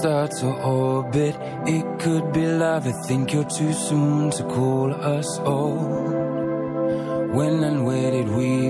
star to orbit. It could be love. I think you're too soon to call us old. When and where did we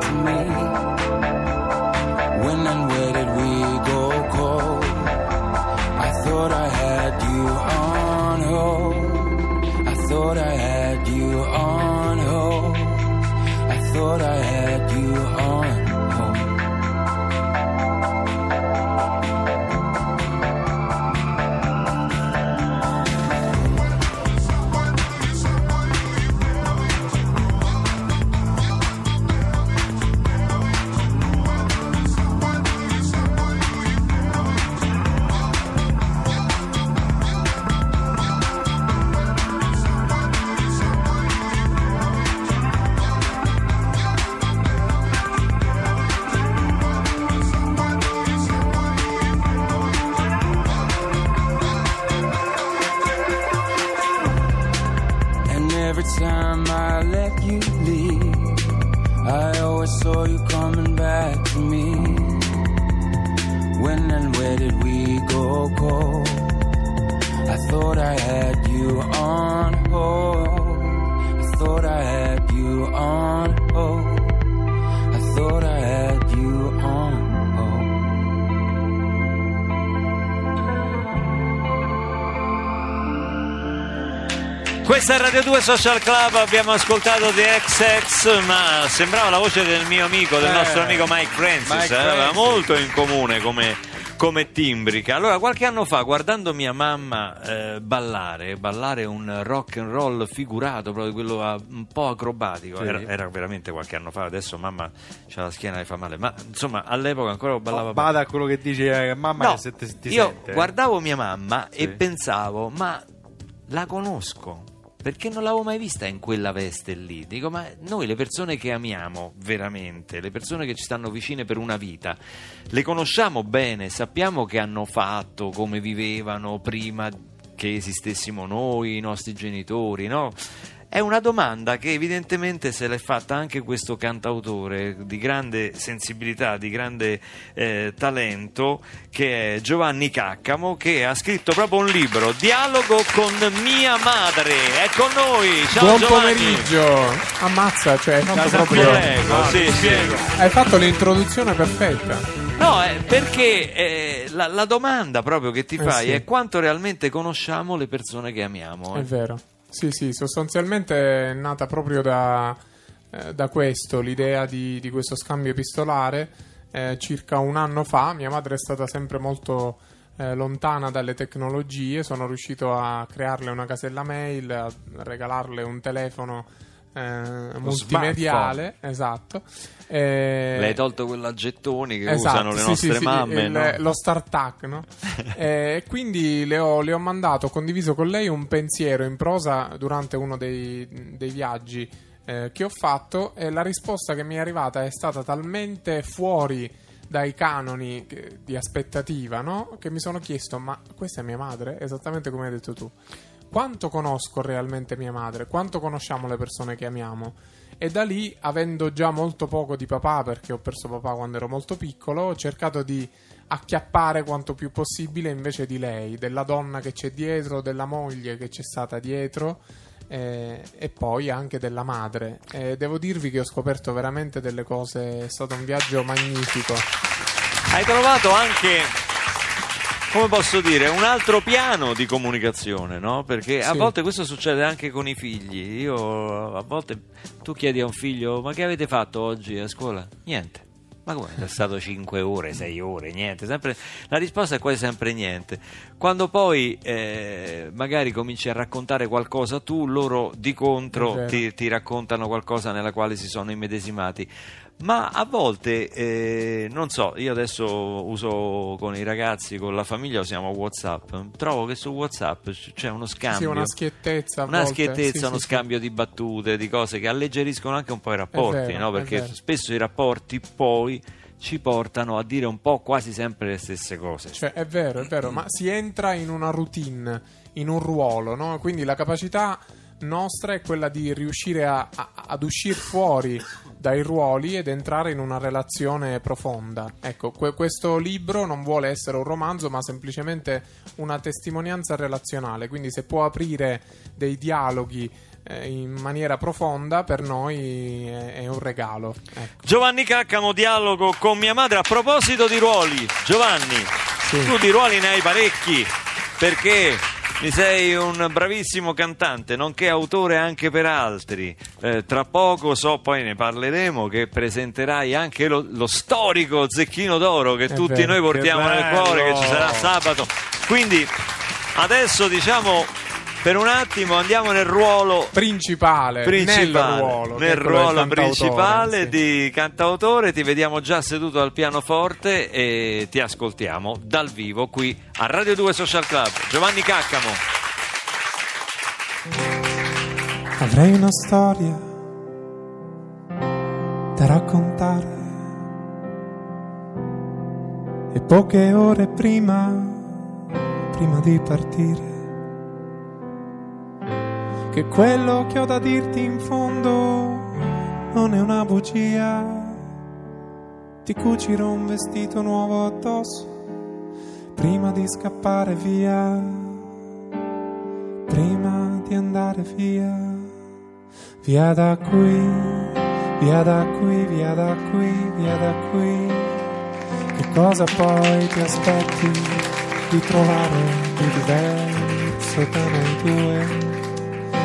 Radio 2 Social Club, abbiamo ascoltato The XX, ma sembrava la voce del mio amico, del Eh, nostro amico Mike Francis, Mike eh, aveva molto in comune come, come timbrica. Allora, qualche anno fa, guardando mia mamma eh, ballare, ballare un rock and roll figurato, proprio quello ah, un po' acrobatico, Sì. era, era veramente qualche anno fa, adesso mamma c'ha la schiena che fa male, ma insomma all'epoca ancora ballava bene. Bada a quello che dice eh, mamma No, che se ti, ti io sente. guardavo mia mamma e Sì. pensavo, ma la conosco. Perché non l'avevo mai vista in quella veste lì. Dico, ma noi le persone che amiamo veramente, le persone che ci stanno vicine per una vita, le conosciamo bene, sappiamo che hanno fatto, come vivevano prima che esistessimo noi, i nostri genitori, no? È una domanda che evidentemente se l'è fatta anche questo cantautore di grande sensibilità, di grande eh, talento, che è Giovanni Caccamo, che ha scritto proprio un libro, Dialogo con mia madre. È con noi. Ciao Buon Giovanni. pomeriggio! Ammazza, cioè, hai fatto Casa proprio. Prego, sì, sì. Hai fatto l'introduzione perfetta. No, è perché eh, la, la domanda proprio che ti Eh, fai sì. è quanto realmente conosciamo le persone che amiamo. È eh. vero. Sì, sì, sostanzialmente è nata proprio da, eh, da questo, l'idea di, di questo scambio epistolare. Eh, circa un anno fa, mia madre è stata sempre molto eh, lontana dalle tecnologie, sono riuscito a crearle una casella mail, a regalarle un telefono eh, multimediale, esatto. Eh, Le hai tolto gettoni che Esatto, usano le sì, nostre sì, mamme, il- no? lo startup, no? e quindi le ho, le ho mandato, ho condiviso con lei un pensiero in prosa durante uno dei, dei viaggi eh, che ho fatto e la risposta che mi è arrivata è stata talmente fuori dai canoni che- di aspettativa, no? Che mi sono chiesto, ma questa è mia madre? Esattamente come hai detto tu. Quanto conosco realmente mia madre? Quanto conosciamo le persone che amiamo? E da lì, avendo già molto poco di papà, perché ho perso papà quando ero molto piccolo, ho cercato di acchiappare quanto più possibile invece di lei, della donna che c'è dietro, della moglie che c'è stata dietro eh, e poi anche della madre. E devo dirvi che ho scoperto veramente delle cose, è stato un viaggio magnifico. Hai trovato anche, come posso dire, un altro piano di comunicazione, no? Perché a Sì. volte questo succede anche con i figli. Io a volte tu chiedi a un figlio: Ma che avete fatto oggi a scuola? Niente. Ma come? È stato 5 ore, 6 ore, niente. Sempre, la risposta è quasi sempre niente. Quando poi eh, magari cominci a raccontare qualcosa tu, loro di contro ti, ti raccontano qualcosa nella quale si sono immedesimati. Ma a volte, eh, non so, io adesso uso con i ragazzi, con la famiglia usiamo Whatsapp. Trovo che su Whatsapp c'è uno scambio. Sì, una schiettezza. Una volte. schiettezza, Sì, uno sì, sì. scambio di battute, di cose che alleggeriscono anche un po' i rapporti, vero, no? perché spesso i rapporti poi ci portano a dire un po' quasi sempre le stesse cose. Cioè, è vero, è vero, ma si entra in una routine, in un ruolo, no? Quindi la capacità nostra è quella di riuscire a- a- ad uscire fuori dai ruoli ed entrare in una relazione profonda. Ecco, que- questo libro non vuole essere un romanzo, ma semplicemente una testimonianza relazionale. Quindi, se può aprire dei dialoghi eh, in maniera profonda, per noi è, è un regalo. Ecco. Giovanni Caccamo, dialogo con mia madre. A proposito di ruoli, Giovanni, Sì. tu di ruoli ne hai parecchi perché mi sei un bravissimo cantante, nonché autore anche per altri. Eh, tra poco so, poi ne parleremo, che presenterai anche lo, lo storico Zecchino d'Oro che È tutti vero, noi portiamo nel cuore, che ci sarà sabato. Quindi adesso diciamo per un attimo andiamo nel ruolo Principale, principale, nel ruolo, nel ruolo principale sì. di cantautore. Ti vediamo già seduto al pianoforte e ti ascoltiamo dal vivo qui a Radio 2 Social Club. Giovanni Caccamo. Avrei una storia da raccontare e poche ore prima, prima di partire, che quello che ho da dirti in fondo non è una bugia. Ti cucirò un vestito nuovo addosso prima di scappare via prima di andare via, via da qui, via da qui, via da qui, via da qui. Che cosa poi ti aspetti di trovare di diverso da noi due?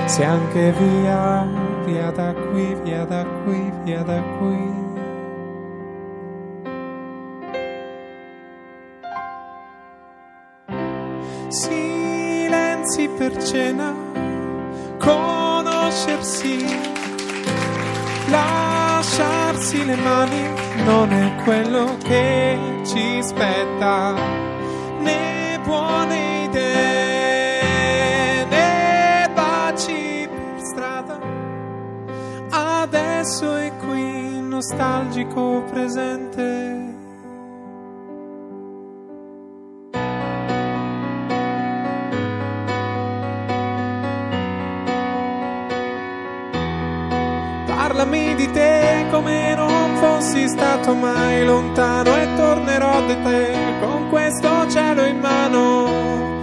Se anche via, via da qui, via da qui, via da qui. Silenzi per cena, conoscersi, lasciarsi le mani non è quello che ci spetta, Adesso è qui nostalgico presente. Parlami di te come non fossi stato mai lontano e tornerò da te con questo cielo in mano.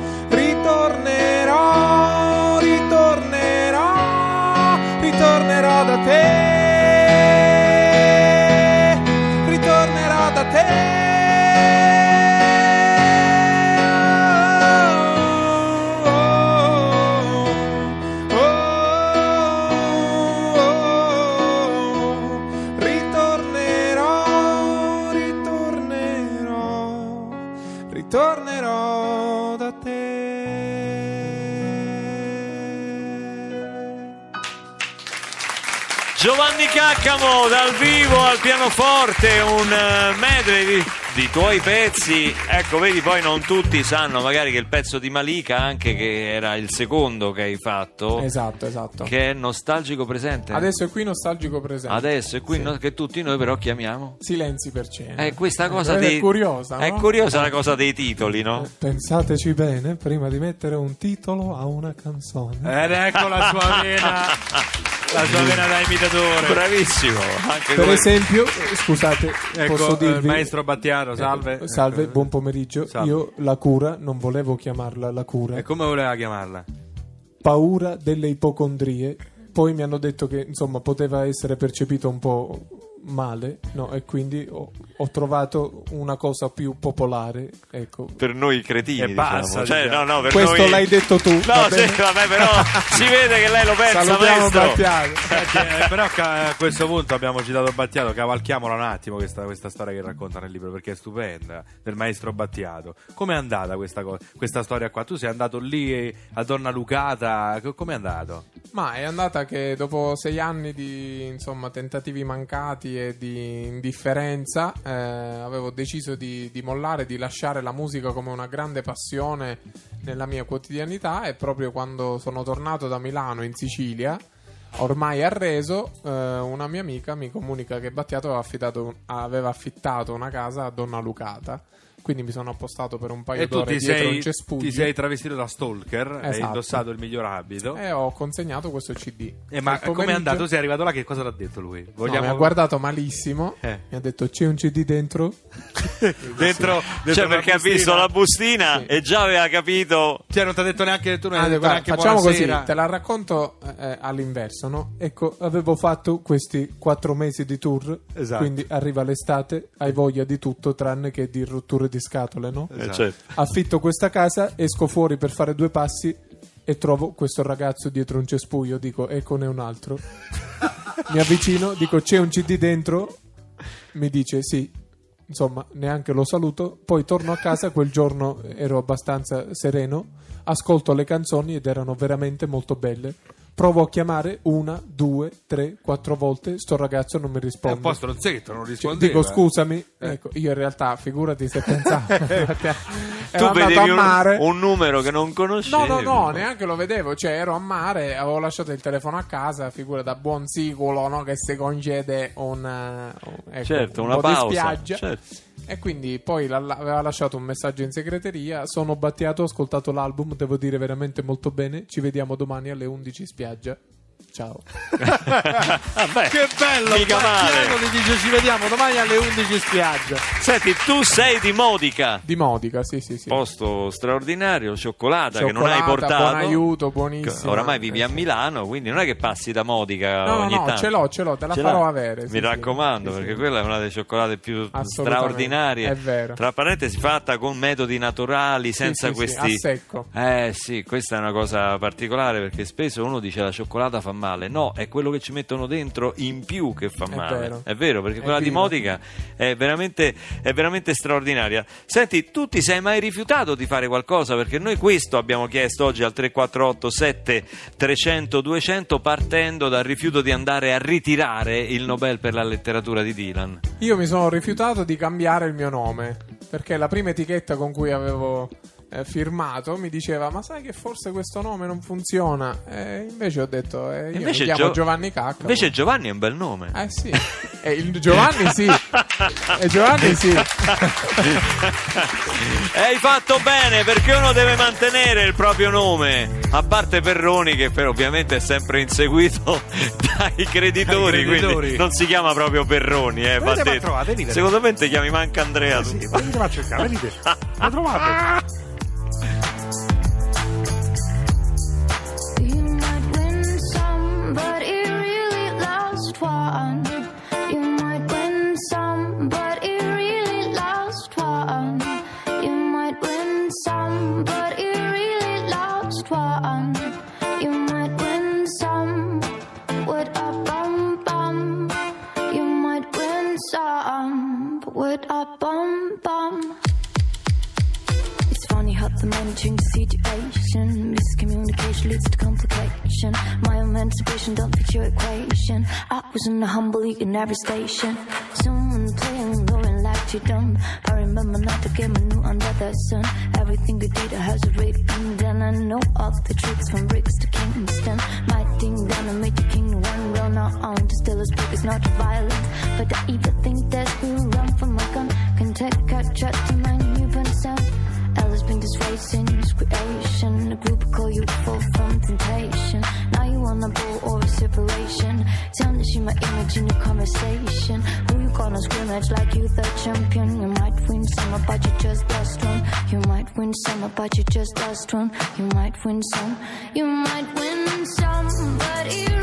tornerò da te. Giovanni Caccamo dal vivo al pianoforte, un eh, medley di di tuoi pezzi. Ecco, vedi, poi non tutti sanno magari che il pezzo di Malika, anche che era il secondo che hai fatto, Esatto, esatto. che è nostalgico presente. Adesso è qui nostalgico presente. Adesso è qui Sì. no- che tutti noi però chiamiamo. Silenzi per cena. È questa cosa dei... È curiosa, È no? curiosa la cosa dei titoli, no? Pensateci bene prima di mettere un titolo a una canzone. Ed ecco la sua vena, la sua vena da imitatore. Bravissimo. Anche Per come- esempio, eh, scusate, Ecco, posso eh, dirvi... il maestro Battiano, salve. Eh, Salve, buon pomeriggio. Salve. Io la cura, non volevo chiamarla la cura, E come voleva chiamarla? paura delle ipocondrie. Poi mi hanno detto che insomma poteva essere percepito un po' male, no? E quindi ho, ho trovato una cosa più popolare. Ecco. per noi cretini, E diciamo. basta, Cioè, diciamo. no, no, per Questo noi- l'hai detto tu. No, va sì, vabbè, però si vede che lei lo pensa, Salutiamo. Battiano. Senti, eh, però a questo punto abbiamo citato Battiato, cavalchiamola un attimo questa, questa storia che racconta nel libro perché è stupenda, del maestro Battiato. Com'è andata questa, co- questa storia qua? Tu sei andato lì eh, a Donna Lucata, co- com'è andato? Ma è andata che dopo sei anni di insomma, tentativi mancati e di indifferenza eh, avevo deciso di, di mollare, di lasciare la musica come una grande passione nella mia quotidianità e proprio quando sono tornato da Milano in Sicilia, ormai arreso, eh, una mia amica mi comunica che Battiato aveva, affittato- aveva affittato una casa a Donna Lucata. Quindi mi sono appostato per un paio E d'ore dietro sei, un cespuglio ti sei travestito da stalker, hai Esatto. indossato il miglior abito. e ho consegnato questo CD. Eh, ma Al com'è pomeriggio- andato? Sei arrivato là, che cosa l'ha detto lui? No, mi ha guardato malissimo. Eh. Mi ha detto: C'è un CD dentro? dentro, dentro Cioè, perché ha visto la bustina Sì. e già aveva capito. Cioè, non ti ha detto neanche tu, non hai Ah, detto guarda, neanche facciamo buonasera. così, te la racconto eh, all'inverso, no? Ecco, avevo fatto questi quattro mesi di tour, Esatto. quindi arriva l'estate, hai voglia di tutto tranne che di rotture di scatole, no? Eh, Esatto. certo. Affitto questa casa, esco fuori per fare due passi e trovo questo ragazzo dietro un cespuglio, dico eccone un altro. Mi avvicino, dico c'è un CD dentro? Mi dice sì. Insomma, neanche lo saluto. Poi torno a casa, quel giorno ero abbastanza sereno, ascolto le canzoni ed erano veramente molto belle. Provo a chiamare una, due, tre, quattro volte, sto ragazzo non mi È un risponde. po' stronzetto, non Cioè, rispondeva. dico scusami, ecco, io in realtà figurati se pensavo Tu vedevi a un, mare. un numero che non conoscevi. No, no, no, neanche lo vedevo, cioè ero a mare, avevo lasciato il telefono a casa, figura da buon sicolo, no, che si concede un, eh, ecco, Certo, un una po' di pausa. spiaggia. certo. E quindi poi la- la- aveva lasciato un messaggio in segreteria, sono battiato, ho ascoltato l'album, devo dire veramente molto bene, ci vediamo domani alle 11 in spiaggia. Ciao. Vabbè, Che bello! Mica male. ti dice ci vediamo domani alle 11 in spiaggia. Senti, tu sei di Modica. Di Modica, sì, sì, sì. Posto straordinario, cioccolata, che non hai Cioccolata, portato. buon aiuto, buonissimo. Oramai vivi Eh, a sì. Milano, quindi non è che passi da Modica No, ogni no, tanto. ce l'ho, ce l'ho, te la Ce farò l'hai? avere, sì, Mi raccomando, Sì, perché quella è una delle cioccolate più straordinarie. è vero. Tra parentesi, fatta con metodi naturali, senza questi. a secco. Eh sì, questa è una cosa particolare perché spesso uno dice la cioccolata fa male. No, è quello che ci mettono dentro in più che fa È male. vero. perché È quella di viva. Modica è veramente, è veramente straordinaria. Senti, tu ti sei mai rifiutato di fare qualcosa? Perché noi questo abbiamo chiesto oggi al 348 7 300 200 partendo dal rifiuto di andare a ritirare il Nobel per la letteratura di Dylan. Io mi sono rifiutato di cambiare il mio nome perché la prima etichetta con cui avevo eh, firmato mi diceva ma sai che forse questo nome non funziona e invece ho detto eh, io Invece mi chiamo Gio- Giovanni Cacca Invece Giovanni è un bel nome. eh sì e il Giovanni sì e Giovanni sì E hai fatto bene perché uno deve mantenere il proprio nome. A parte Perroni, che per ovviamente è sempre inseguito dai creditori, Dai creditori. quindi non si chiama proprio Perroni. Eh, va detto. trovate. Secondo me ti chiami manca Andrea. tu. venite a cercare, venite. La trovate? on. A humble league in every station. Someone playing, going like you dumb. I remember not to get my new under the sun. Everything you did has already been done. I know all the tricks from bricks to Kingston. My thing done, I made the king run real not on. To still as big as not violent. But I even think that who run from my gun can take a shot to. This racing creation. A group call you full from temptation. Now you want a bull or a separation. Tarnish my image in your conversation. Who you gonna scrimmage like you the champion? You might win some, but you just lost one. You might win some, but you just lost one. You might win some. You might win some, but you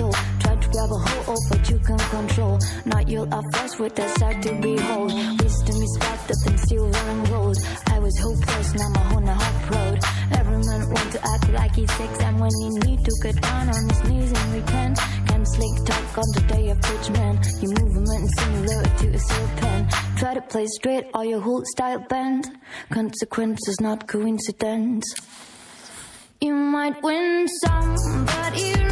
soul? Try to grab a hold of what you can control. Not you'll are first with that sight to behold. Wisdom is up in silver and gold. I was hopeless, now my whole a road. Every man want to act like he's six, and when he need to get down on his knees and repent. Can slick talk on the day of judgment. Your movement similar to a serpent. Try to play straight or your whole style bend. Consequences, not coincidence. You might win some, but you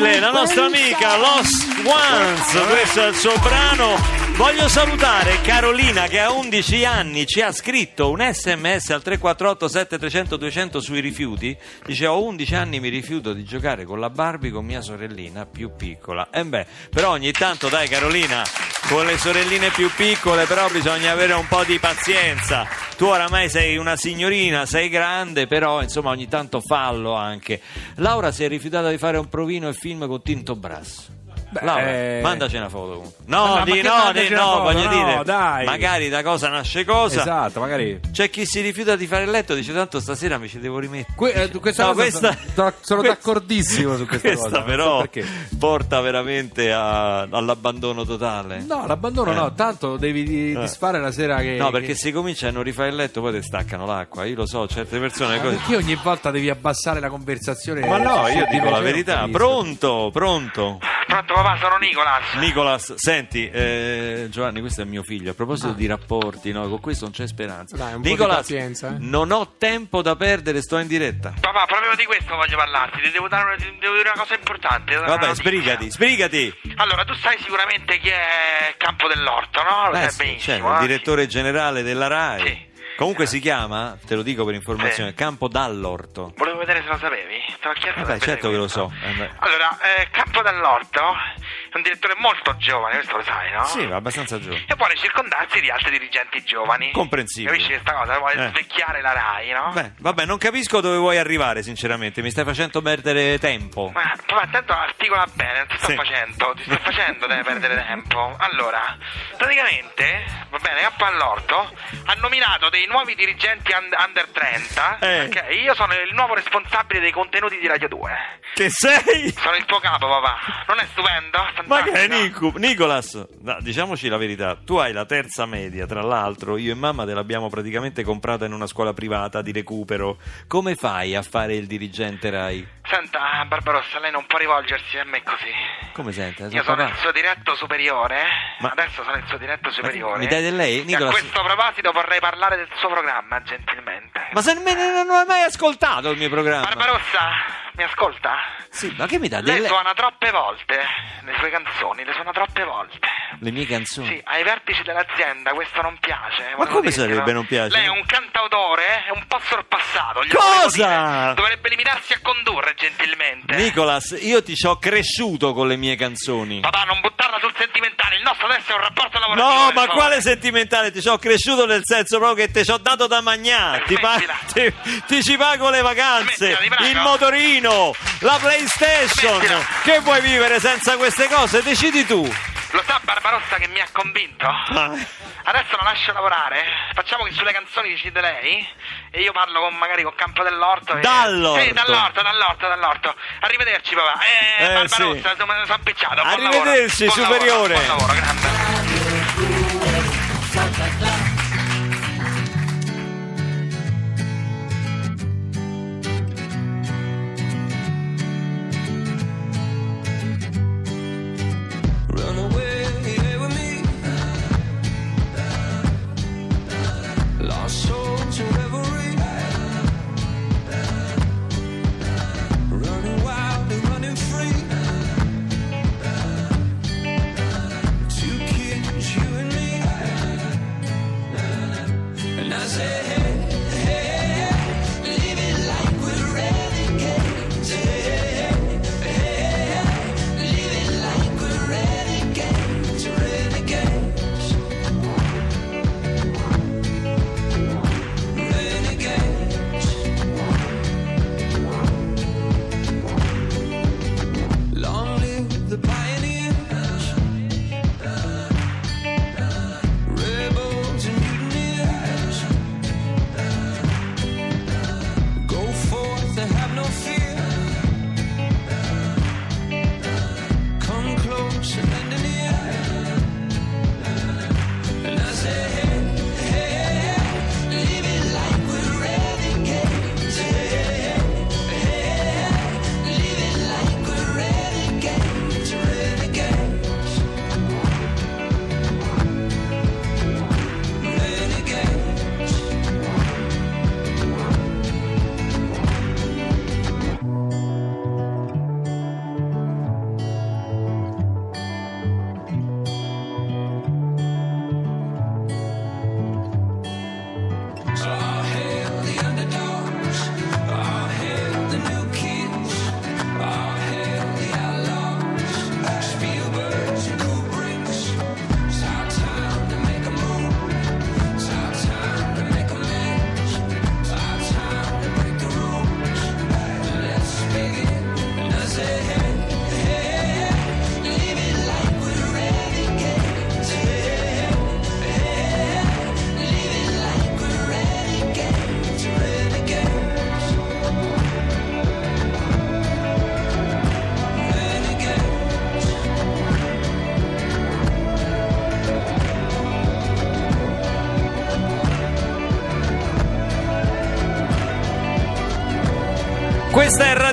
la nostra amica Lost Ones, questo è il suo brano. Voglio salutare Carolina che a 11 anni ci ha scritto un sms al 348 7300 200 sui rifiuti. Dice ho 11 anni mi rifiuto di giocare con la Barbie con mia sorellina più piccola. E beh, però ogni tanto dai Carolina, con le sorelline più piccole però bisogna avere un po' di pazienza. Tu oramai sei una signorina, sei grande, però insomma ogni tanto fallo anche. Laura si è rifiutata di fare un provino e film con Tinto Brass. Laura, eh. mandaci una foto. No, ma di no, di no, foto? voglio No, dire, dai. magari da cosa nasce cosa. Esatto, magari. C'è chi si rifiuta di fare il letto, dice tanto stasera mi ci devo rimettere. Que- eh, questa No, cosa questa- sono- sono questa- d'accordissimo su questa questa cosa, so però perché. porta veramente a- all'abbandono totale. No, l'abbandono Eh. no, tanto devi di- Eh. disfare la sera che... No, perché che- se comincia a non rifare il letto poi ti staccano l'acqua. Io lo so, certe persone Ma così. perché ogni volta devi abbassare la conversazione? Ma no, io dico la verità. Pronto, pronto. Pronto papà, sono Nicolas. Nicolas, senti, eh, Giovanni, questo è mio figlio. A proposito Ah. di rapporti, no, con questo non c'è speranza. Dai, un Nicolas, pazienza, eh. non ho tempo da perdere, sto in diretta. Papà, proprio di questo voglio parlarti. Ti devo, dare una, ti devo dire una cosa importante. Vabbè, sbrigati, sbrigati. Allora, tu sai sicuramente chi è Campo dell'Orto, no? Lo Eh, sai sì, benissimo. certo, il eh? direttore generale della RAI. Sì. Comunque si chiama, te lo dico per informazione, Sì. Campo Dall'Orto. Volevo vedere se lo sapevi. Chiesto Vabbè, per certo che lo so. Eh. Allora, eh, Campo dell'Orto è un direttore molto giovane, questo lo sai, no? Sì, abbastanza giovane. E vuole circondarsi di altri dirigenti giovani. Comprensibile. Capisci questa cosa? Vuole Eh. svecchiare la RAI, no? Beh, vabbè, non capisco dove vuoi arrivare, sinceramente. Mi stai facendo perdere tempo. Ma papà, attento articola bene, non ti sto Sì. facendo, ti sto facendo deve perdere tempo. Allora, praticamente, va bene, Campo all'Orto ha nominato dei nuovi dirigenti un- under 30. Eh. ok? Io sono il nuovo responsabile dei contenuti di Radio 2. Che sei? Sono il tuo capo, papà. Non è stupendo? Ma Fantastico. che è Nico? Nicolas? No, diciamoci la verità, tu hai la terza media, tra l'altro io e mamma te l'abbiamo praticamente comprata in una scuola privata di recupero. Come fai a fare il dirigente Rai? Senta, Barbarossa, lei non può rivolgersi a me così. Come sente? Io sono il suo diretto superiore. Ma- Adesso sono il suo diretto superiore. mi dai del lei, E a Nicolas? questo proposito vorrei parlare del suo programma, gentilmente. Ma se me non hai mai ascoltato il mio programma? Barbarossa, mi ascolta? Sì, ma che mi dà Lei delle... suona troppe volte le sue canzoni, le suona troppe volte. Le mie canzoni? Sì, ai vertici dell'azienda questo non piace. Ma come dirglielo. sarebbe non piace? Lei è un cantautore, è un po' sorpassato. Cosa? Dovrebbe limitarsi a condurre gentilmente. Nicolas, io ti ci ho cresciuto con le mie canzoni. Papà, non buttarla sul sentimentale, il nostro adesso è un rapporto lavorativo. No, ma quale sentimentale? Ti ci ho cresciuto nel senso proprio che ti ci ho dato da mangiare. Ti, pa- ti- ti ci pago le vacanze, Smettila, il motorino, la PlayStation. Smettila. Che vuoi vivere senza queste cose? Decidi tu. Lo sa Barbarossa che mi ha convinto? Ah. Adesso la lascio lavorare. Facciamo che sulle canzoni decide lei. E io parlo con, magari con Campo dell'Orto. E... Dall'orto. Sì, dall'orto, dall'orto, dall'orto. Arrivederci, papà. Eh, Eh, Barbarossa, sì. sono impicciato. Arrivederci. Buon superiore. Lavoro, buon lavoro, grande.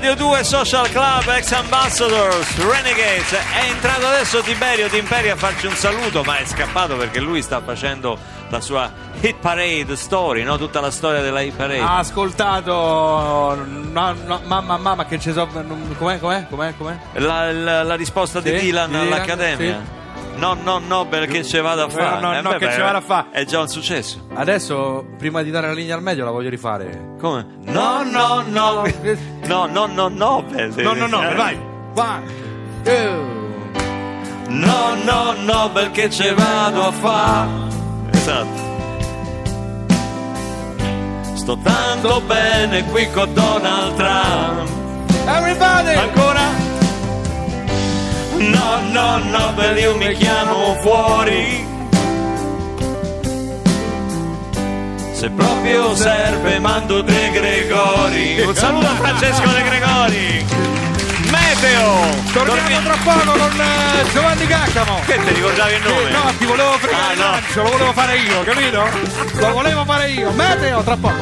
Radio 2 Social Club Ex Ambassadors Renegades. È entrato adesso Tiberio Timperi a farci un saluto, ma è scappato perché lui sta facendo la sua Hit Parade story, no? Tutta la storia della Hit Parade. Ha ascoltato no, no, mamma mamma che ci so com'è com'è com'è com'è La, la- la risposta di Sì, Dylan di Dylan, all'Accademia. No, no, no, perché ce vado a No, fare. no, Eh, no, beh, che ce vado a fa'. È già un successo. adesso prima di dare la linea al medio la voglio rifare Come? No, no, no. No, no, no, no. beh, no no no eh. vai one two No, no, no, perché ce vado a fare. Esatto. Sto tanto bene qui con Donald Trump. everybody Ancora? No, no, no, per io mi chiamo fuori. Se proprio serve Fernando De Gregori. Un saluto a Francesco De Gregori. Meteo! Torniamo tra poco con eh, Giovanni Caccamo. Che ti ricordavi il nome? Eh, no, ti volevo fregare Ah, no. lancio, lo volevo fare io, capito? Lo volevo fare io. Meteo, tra poco.